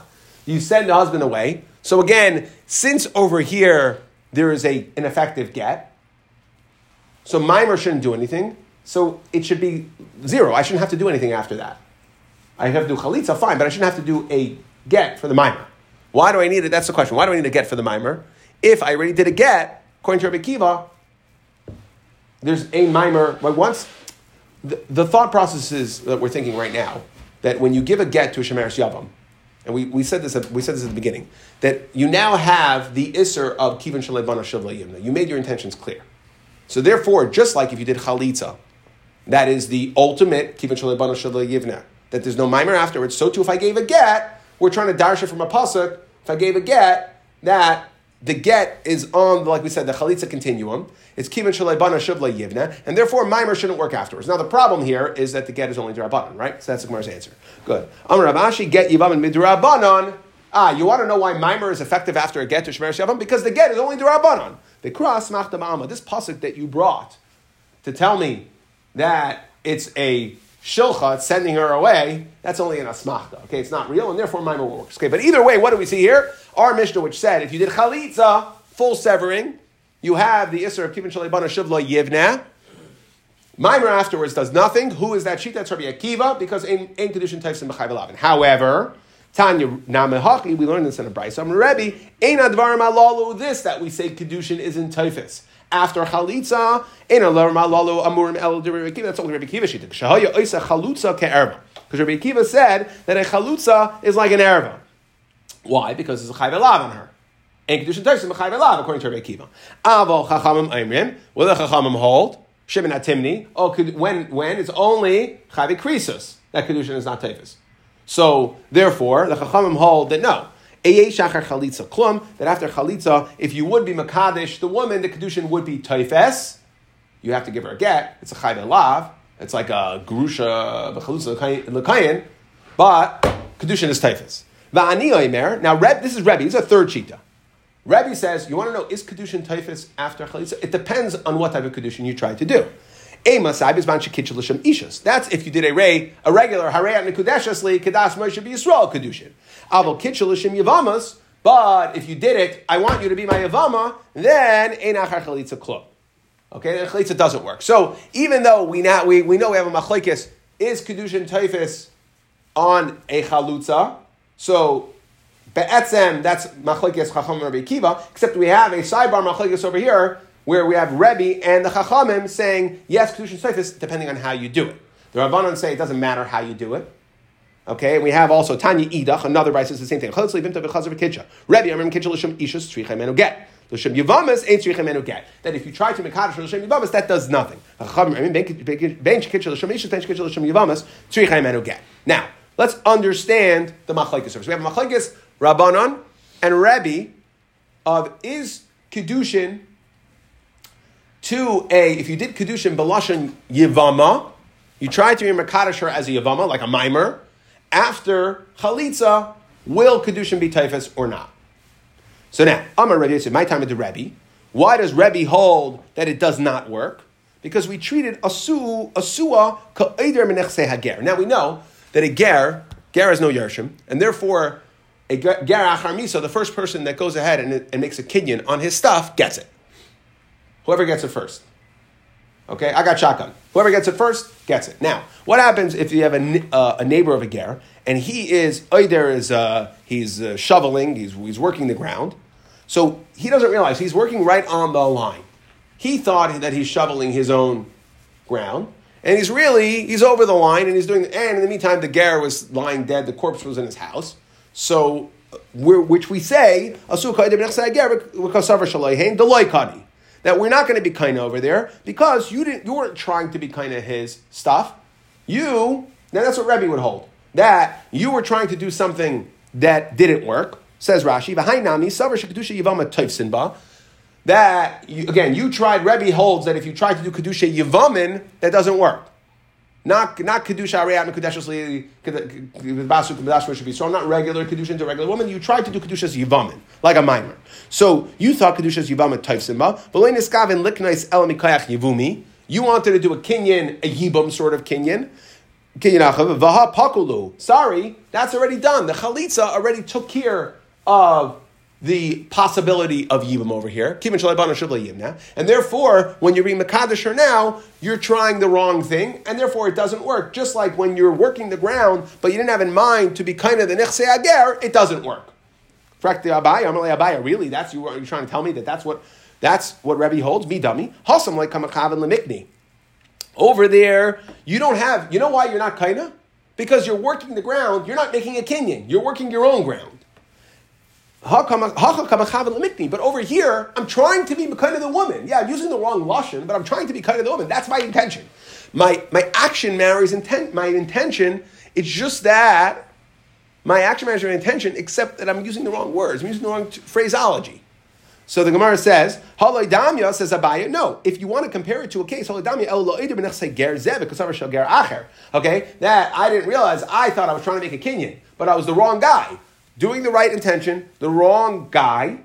You send the husband away. So again, since over here there is a, an effective get, so mimer shouldn't do anything. So it should be zero. I shouldn't have to do anything after that. I have to do chalitza, fine, but I shouldn't have to do a get for the mimer. Why do I need it? That's the question. Why do I need a get for the mimer? If I already did a get, according to Rabbi Kiva, there's a mimer. Well, once the, the thought processes that we're thinking right now that when you give a get to a shemeres yavam, and we, we said this at, we said this at the beginning, that you now have the isser of kivin shalebana shavla yimna. You made your intentions clear. So therefore, just like if you did chalitza, that is the ultimate kivin shalebana shavla yivna, that there's no mimer afterwards. So too, if I gave a get, we're trying to darsha from a pasuk. If I gave a get, that the get is on, like we said, the chalitza continuum. It's kivin shalaybana shuvla yivna, and therefore mimer shouldn't work afterwards. Now the problem here is that the get is only derabanan, right? So that's the Gemara's answer. Good. Amar Rav Ashi get yivam midrabanan. Ah, you want to know why mimer is effective after a get to shmer yavam? Because the get is only derabanan. The cross machta ma'ama. This pasuk that you brought to tell me that it's a shilcha, sending her away, that's only an asmachta. Okay, it's not real, and therefore mimer works. Okay, but either way, what do we see here? Our Mishnah, which said if you did chalitza, full severing, you have the isser of kivin shalebana shivla yivna. Mimer afterwards does nothing. Who is that sheet? That's Rabbi Akiva, because in, in condition types in B'chai However, Tanya Namehachi, we learned this in a Bryce. I'm Rebbe, Ein Advarim Alalu, this that we say Kedushin is in taifus after chalitza, a. That's only Rabbi Akiva she ke'erva. Because Rabbi Akiva said that a chalutza is like an erva. Why? Because there's a chayv on her. And kedushin taisim chayv elav according to Rabbi Akiva. Avo chachamim aimrim. Do the chachamim hold? Shimon atimni. Oh, when when it's only chayv krisus that kedushin is not taifus. So therefore, the chachamim hold that no chalitza klum, that after chalitza, if you would be makadish the woman, the kedushin would be taifes. You have to give her a get. It's a chayv lav. It's like a grusha b'chalutza l'kayin, but kedushin is taifes. Now, Reb, this is Rebbe. Is a third shita. Rebbe says, you want to know, is kedushin taifes after chalitza? It depends on what type of kedushin you try to do. That's if you did a ray, a regular harayat nekudeshasli kedas Moshe Yisrael kedushin. Aval kitchelishim yavamas, But if you did it, I want you to be my Yavama, then Einachar Chalitza Klum. Okay, then Chalitza doesn't work. So even though we, now, we, we know we have a Machlekes, is Kedushin Taifis on a Chalutza? So Be'etzem, that's Machlekes Chacham Rabbi Kiva, except we have a sidebar Machlekes over here where we have Rebbe and the Chachamim saying, yes, Kedushin Taifis, depending on how you do it. The Rabbanon say it doesn't matter how you do it. Okay, and we have also Tanya Idach, another Bryce says the same thing. Rebbe, I'm Kitcha Lishim Ishus Tzricha Get. L'shem Yavamas ain't Tzricha Menu Get. That if you try to make Kaddish L'shem Yavamas, that does nothing. Now, let's understand the Machlaikis service. We have Machlaikis Rabbanon and Rebbe of is Kedushin to a, if you did Kedushin Belashon Yavama, you tried to be Makadish her as a Yavama, like a mimer, after Chalitza, will Kedushin be Taifas or not? So now, Amar Rebbe said, my time at the Rebbe. Why does Rebbe hold that it does not work? Because we treated asu, asua ka'eder menechse hager. Now we know that a ger, ger is no yershim, and therefore a ger achar misa, the first person that goes ahead and, and makes a kinyan on his stuff, gets it. Whoever gets it first. Okay, I got shotgun. Whoever gets it first gets it. Now, what happens if you have a, uh, a neighbor of a ger and he is Oider is uh, he's uh, shoveling, he's, he's working the ground, so he doesn't realize he's working right on the line. He thought that he's shoveling his own ground, and he's really he's over the line and he's doing. And in the meantime, the ger was lying dead. The corpse was in his house. So, which we say that we're not going to be kind over there because you didn't you weren't trying to be kind of his stuff. You now that's what Rebbe would hold that you were trying to do something that didn't work. Says Rashi, behind Nami, Savar Shekadusha Yivama Taifsinba. That you, again, you tried. Rebbe holds that if you try to do kedusha yivamin, that doesn't work. Not not kedusha ariyat mekudeshusli basu kedash should be. So I'm not regular kedusha into regular woman. You tried to do kedusha's yivamin like a mimer. So you thought kedusha's yivamin taifsimba, but niskavin liknais elamikayach yivumi. You wanted to do a kinyan, a yibum sort of kinyan. Pakulu sorry, that's already done. The chalitza already took care of the possibility of Yibam over here. And therefore, when you're being Makadisher now, you're trying the wrong thing, and therefore it doesn't work. Just like when you're working the ground, but you didn't have in mind to be kind of the Nechse Ager, it doesn't work. Really, that's you are you trying to tell me that that's what that's what Rebbe holds? Me dummy. Like Kamakavin Lemikni. Over there, you don't have, you know why you're not kaina? Because you're working the ground, you're not making a kinyan. You're working your own ground. But over here, I'm trying to be kind of the woman. Yeah, I'm using the wrong lashon, but I'm trying to be kind of the woman. That's my intention. My, my action marries intent. My intention It's just that. My action marries my intention, except that I'm using the wrong words. I'm using the wrong t- phraseology. So the Gemara says, Halaydamya says Abaye. No, if you want to compare it to a case, acher. Okay, that I didn't realize. I thought I was trying to make a kinyan, but I was the wrong guy doing the right intention, the wrong guy,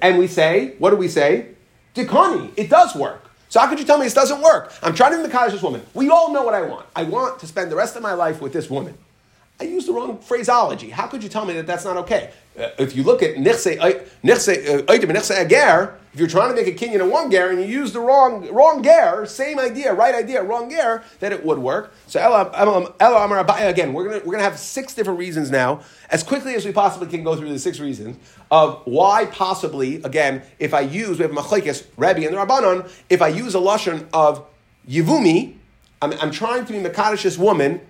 and we say, what do we say? Dikani, it does work. So how could you tell me this doesn't work? I'm trying to be the this woman. We all know what I want. I want to spend the rest of my life with this woman. I used the wrong phraseology. How could you tell me that that's not okay? Uh, if you look at Nichse uh, Ager, if you're trying to make a kinyan in one ger and you use the wrong wrong ger, same idea, right idea, wrong ger, then it would work. So again, we're gonna we're gonna have six different reasons now, as quickly as we possibly can go through the six reasons of why possibly again, if I use we have Machlekes, Rabbi and the Rabbanon, if I use a lashon of Yivumi, I'm, I'm trying to be Makadish's woman,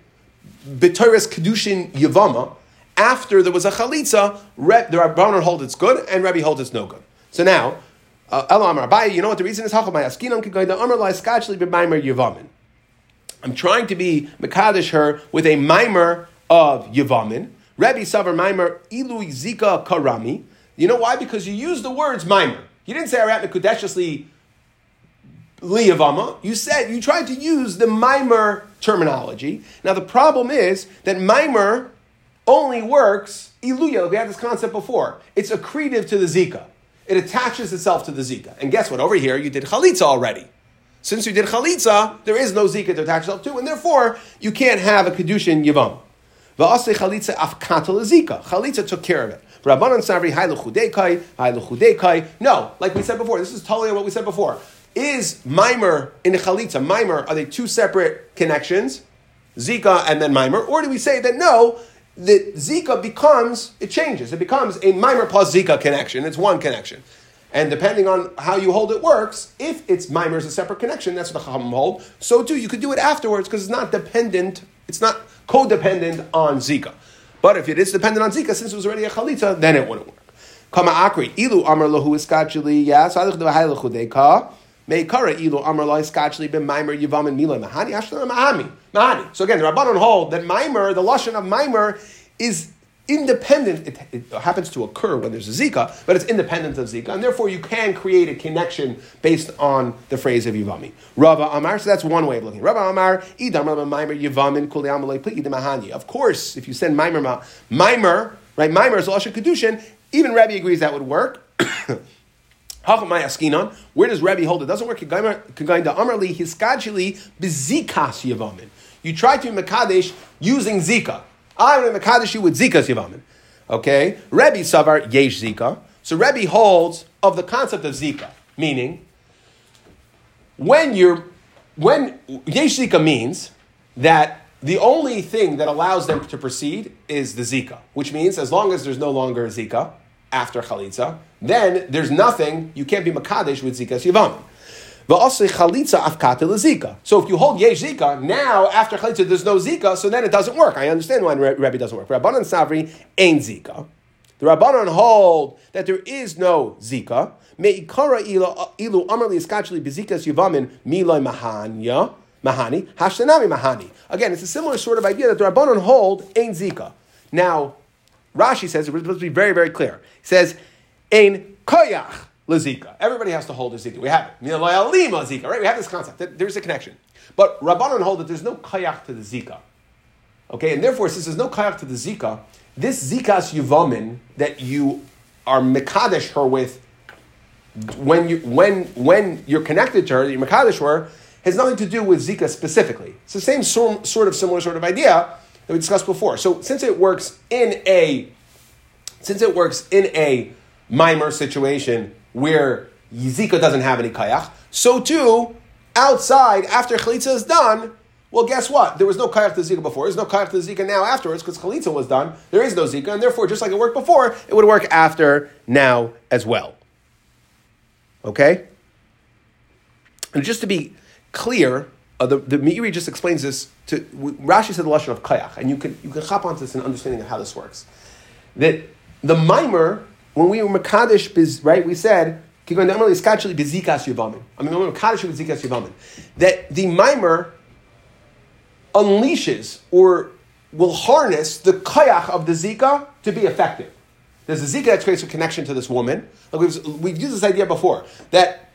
B'Toras Kedushin Yavama after there was a chalitza, the Rabbanon hold it's good and Rabbi holds it's no good. So now, uh, you know what the reason is? I'm trying to be Mekadesh her with a mimer of Yavamin. Rabbi Savar mimer ilu zika karami. You know why? Because you use the words mimer. You didn't say Arat Mekudeshesli liyavama. You said you tried to use the mimer terminology. Now the problem is that mimer only works iluya. We had this concept before. It's accretive to the zika. It attaches itself to the zika. And guess what? Over here, you did chalitza already. Since you did chalitza, there is no zika to attach itself to, and therefore you can't have a kedushin yavam. Va'asei chalitza afkata zika. Chalitza took care of it. Rabbanan Savri, Hailu Chudekai, Hailu Chudekai. No, like we said before, this is totally what we said before. Is Mimer in Chalitza, Mimer, are they two separate connections? Zika and then Mimer? Or do we say that no, that Zika becomes, it changes. It becomes a Mimer plus Zika connection. It's one connection. And depending on how you hold it works, if it's mimer is a separate connection, that's what the Chacham hold. So too, you could do it afterwards because it's not dependent, it's not codependent on Zika. But if it is dependent on Zika, since it was already a Chalitza, then it wouldn't work. Kama akri, ilu amar iskachili, meikara ilu amar lahu iskachili ben mimer yivam and mila mahani, ashlam mahami, mahani. So again, the Rabbanon hold that maimer, the lashon of maimer, is independent, it, it, happens to occur when there's a Zika, but it's independent of Zika, and therefore you can create a connection based on the phrase of Yivami. Rava Amar, so that's one way of looking. Rava Amar, Idam Rava Maimer Yivamin Kuli Amalei Mahani. Of course, if you send Maimer, Maimer, right, Maimer is Lasha Kedushin, even Rabbi agrees that would work. Where does Rabbi hold it? Doesn't work. You try to be Makadesh using Zika. I'm going to Makadesh you with Zika's Yavamin. Okay? Rebbe Savar Yesh Zika. So Rebbe holds of the concept of Zika, meaning when you're when Yesh Zika means that the only thing that allows them to proceed is the Zika, which means as long as there's no longer a Zika after Chalitza, then there's nothing, you can't be Makadesh with Zika's also chalitza afkata So if you hold yesh zika, now after chalitza there's no zika, so then it doesn't work. I understand why Rebbe doesn't work. Rabbanan Savri ain't zika. The Rabbanan hold that there is no zika. Me'ikara ilu amarli iskachli bezikas yuvamin miloi mahanya. Mahani, Hashtanami Mahani. Again, it's a similar sort of idea that the Rabbanon hold ain't Zika. Now, Rashi says, it's supposed to be very, very clear. He says, Ein Koyach Lazika. Everybody has to hold a Zika. We have it. Zika, right? We have this concept. There's a connection. But Rabbanon hold that there's no Koyach to the Zika. Okay, and therefore, since there's no Koyach to the Zika, this Zikas Yuvamin that you are Mekadesh her with when you when when you're connected to her, that you're Mekadesh her, has nothing to do with Zika specifically. It's the same sort of similar sort of idea that we discussed before. So since it works in a since it works in a mimer situation where Zika doesn't have any kayach, so too outside after chalitza is done. Well, guess what? There was no kayach to Zika before. There's no kayach to Zika now afterwards because chalitza was done. There is no Zika, and therefore, just like it worked before, it would work after now as well. Okay. And just to be clear, uh, the, the Meiri just explains this to Rashi said the lashon of kayach, and you can you can hop onto this in understanding of how this works. That the mimer, when we were makadosh, right, we said I mean, That the mimer unleashes or will harness the kayach of the zika to be effective. There's a zika that creates a connection to this woman. Like we've, we've used this idea before that.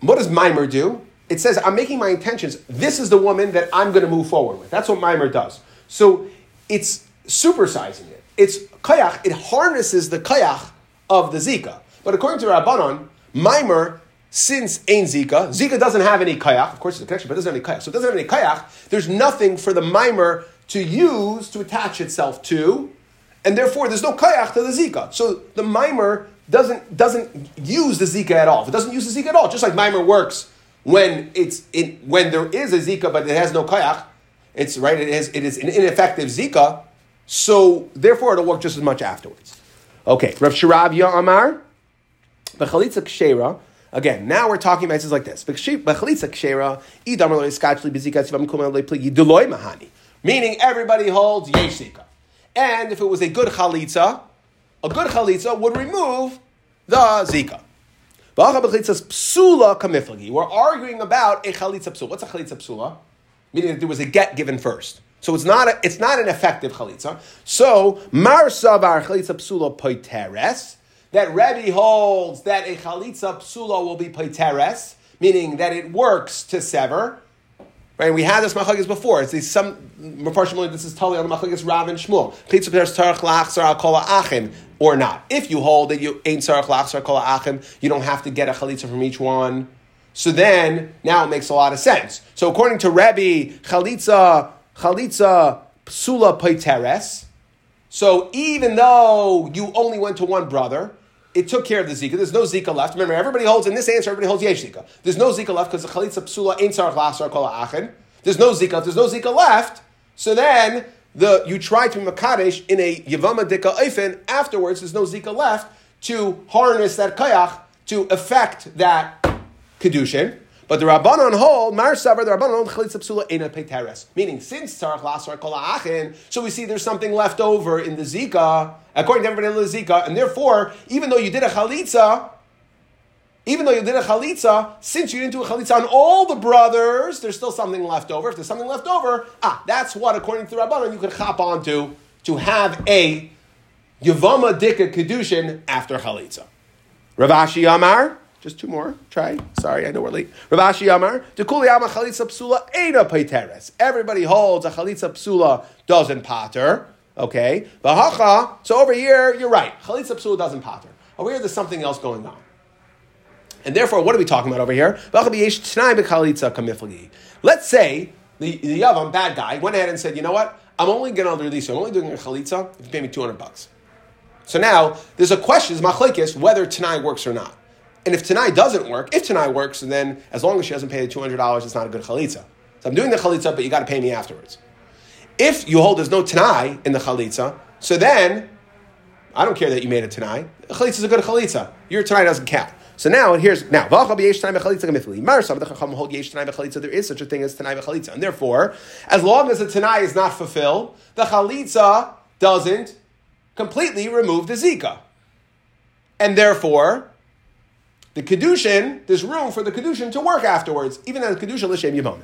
What does mimer do? It says, I'm making my intentions. This is the woman that I'm going to move forward with. That's what Mimer does. So it's supersizing it. It's kayach, it harnesses the kayach of the zika. But according to Rabbanon, Mimer, since ain't zika, zika doesn't have any kayach. Of course, it's a connection, but it doesn't have any kayach. So it doesn't have any kayach. There's nothing for the Mimer to use to attach itself to, and therefore there's no kayach to the zika. So the Mimer doesn't, doesn't use the zika at all. If it doesn't use the zika at all, just like Mimer works when it's in, when there is a zika but it has no kayach, it's right. It is it is an ineffective zika, so therefore it'll work just as much afterwards. Okay, Rav Shiravya Amar, the b'chalitza kshera. Again, now we're talking about things like this. B'chalitza kshera, idam lo iskachli b'zika tzivam kumel lepligi deloy mahani. Meaning everybody holds yesh zika. And if it was a good chalitza, a good chalitza would remove the zika. We're arguing about a chalitza psula. What's a chalitza psula? Meaning that there was a get given first. So it's not, a, it's not an effective chalitza. So, mar savar chalitza psula poiteres, that Rebbe holds that a chalitza psula will be poiteres, meaning that it works to sever. Right? We had this machlokes before. It's some this is totally on the machlokes Rav and Shmuel. Psula tarach lachzar al kol or not. If you hold that you ain't sarach lachsar kol achim, you don't have to get a chalitza from each one. So then, now it makes a lot of sense. So according to Rebbe, chalitza, chalitza psula poiteres, So even though you only went to one brother, it took care of the Zika. There's no Zika left. Remember, everybody holds in this answer, everybody holds Yesh Zika. There's no Zika left because the Chalitza Psula ain't Sarach Lasar Kol Achin. There's no Zika. If there's no Zika left, so then the you try to Makadesh in a Yavama Dika Eifen. Afterwards, there's no Zika left to harness that Kayach to affect that Kedushin. But the Rabbanon hold, Mar Savar, the Rabbanon hold Chalitza Psula Eina Peteres. Meaning, since Tzarech Lasar Kol Achin, so we see there's something left over in the Zika, according to everybody in the Zika, and therefore, even though you did a Chalitza, even though you did a chalitza, since you didn't do a chalitza on all the brothers, there's still something left over. If there's something left over, ah, that's what, according to the Rabbanon, you could hop onto to have a Yavama Dika Kedushin after chalitza. Rav Ashi Amar, just two more, try. Sorry, I know we're late. Rav Ashi Amar, Dekuli Ama Chalitza Psula Eda Paiteres. Everybody holds a Chalitza Psula doesn't pater. Okay, Vahacha. So over here, you're right. Chalitza Psula doesn't pater. Over here, there's something else going on. And therefore, what are we talking about over here? Let's say the, the Yavam, bad guy, went ahead and said, you know what? I'm only going to release you. I'm only doing a chalitza if you pay me 200 bucks. So now, there's a question, is machlekes, whether Tanai works or not. And if Tanai doesn't work, if Tanai works, then as long as she doesn't pay the $200, it's not a good chalitza. So I'm doing the chalitza, but you got to pay me afterwards. If you hold there's no Tanai in the chalitza, so then, I don't care that you made a Tanai. Chalitza is a good chalitza. Your Tanai doesn't count. So now here's now there is such a thing as tanai bechalitza, and therefore, as long as the tanai is not fulfilled, the chalitza doesn't completely remove the zika, and therefore. The kedushin, there's room for the kedushin to work afterwards, even as kedushin l'shem yivon.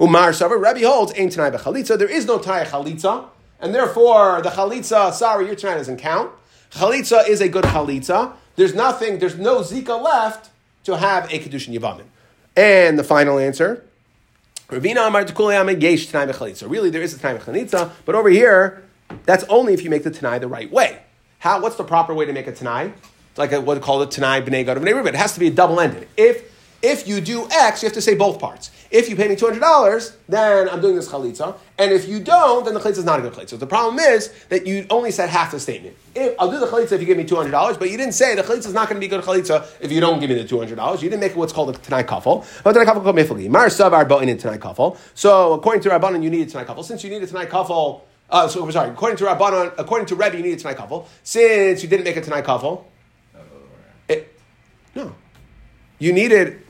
Umar Savar Rabbi holds ain't tanai bechalitza. There is no tanai chalitza, and therefore the chalitza. Sorry, your tanai doesn't count. Chalitza is a good chalitza. There's nothing, there's no Zika left to have a Kedushin Yavamin. And the final answer, Ravina Amar Tanai Bechalitza. Really, there is a Tanai Bechalitza, but over here, that's only if you make the Tanai the right way. How, what's the proper way to make a Tanai? It's like a, what call it Tanai B'nei God of It has to be a double ended. If if you do X, you have to say both parts. If you pay me $200, then I'm doing this chalitza. And if you don't, then the chalitza is not a good chalitza. The problem is that you only said half the statement. If, I'll do the chalitza if you give me $200, but you didn't say the chalitza is not going to be good chalitza if you don't give me the $200. You didn't make it what's called a tanai kafel. Mar savar bo'in in tanai kafel. So according to Rabbanan, you need a tanai kafel. Since you need a tanai kafel, uh, so sorry, according to Rabbanan, according to Rebbe, you need a tanai kafel. Since you didn't make a tanai kafel, it, no. You needed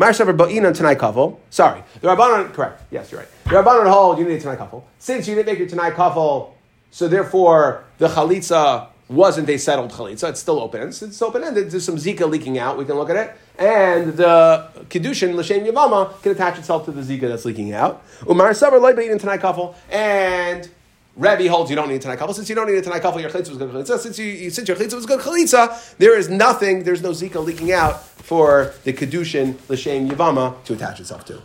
Marsavar Ba'ina Tanai Kafel. Sorry. The Rabbanon, correct. Yes, you're right. The Rabbanon hold you need a Tanai Kafel. Since you didn't make your Tanai Kafel, so therefore the Chalitza wasn't a settled Chalitza. It's still open. It's, it's open ended. There's some Zika leaking out. We can look at it. And the Kedushin, L'Shem Yavama, can attach itself to the Zika that's leaking out. Umar Savar Loy Ba'ina Tanai Kafel. And Rebbe holds you don't need a Tanai. Since you don't need a Tanai your Chalitza was good Chalitza. Since, you, since your Chalitza was good Chalitza, there is nothing, there's no Zika leaking out for the Kedushin, L'Shem Yavama to attach itself to.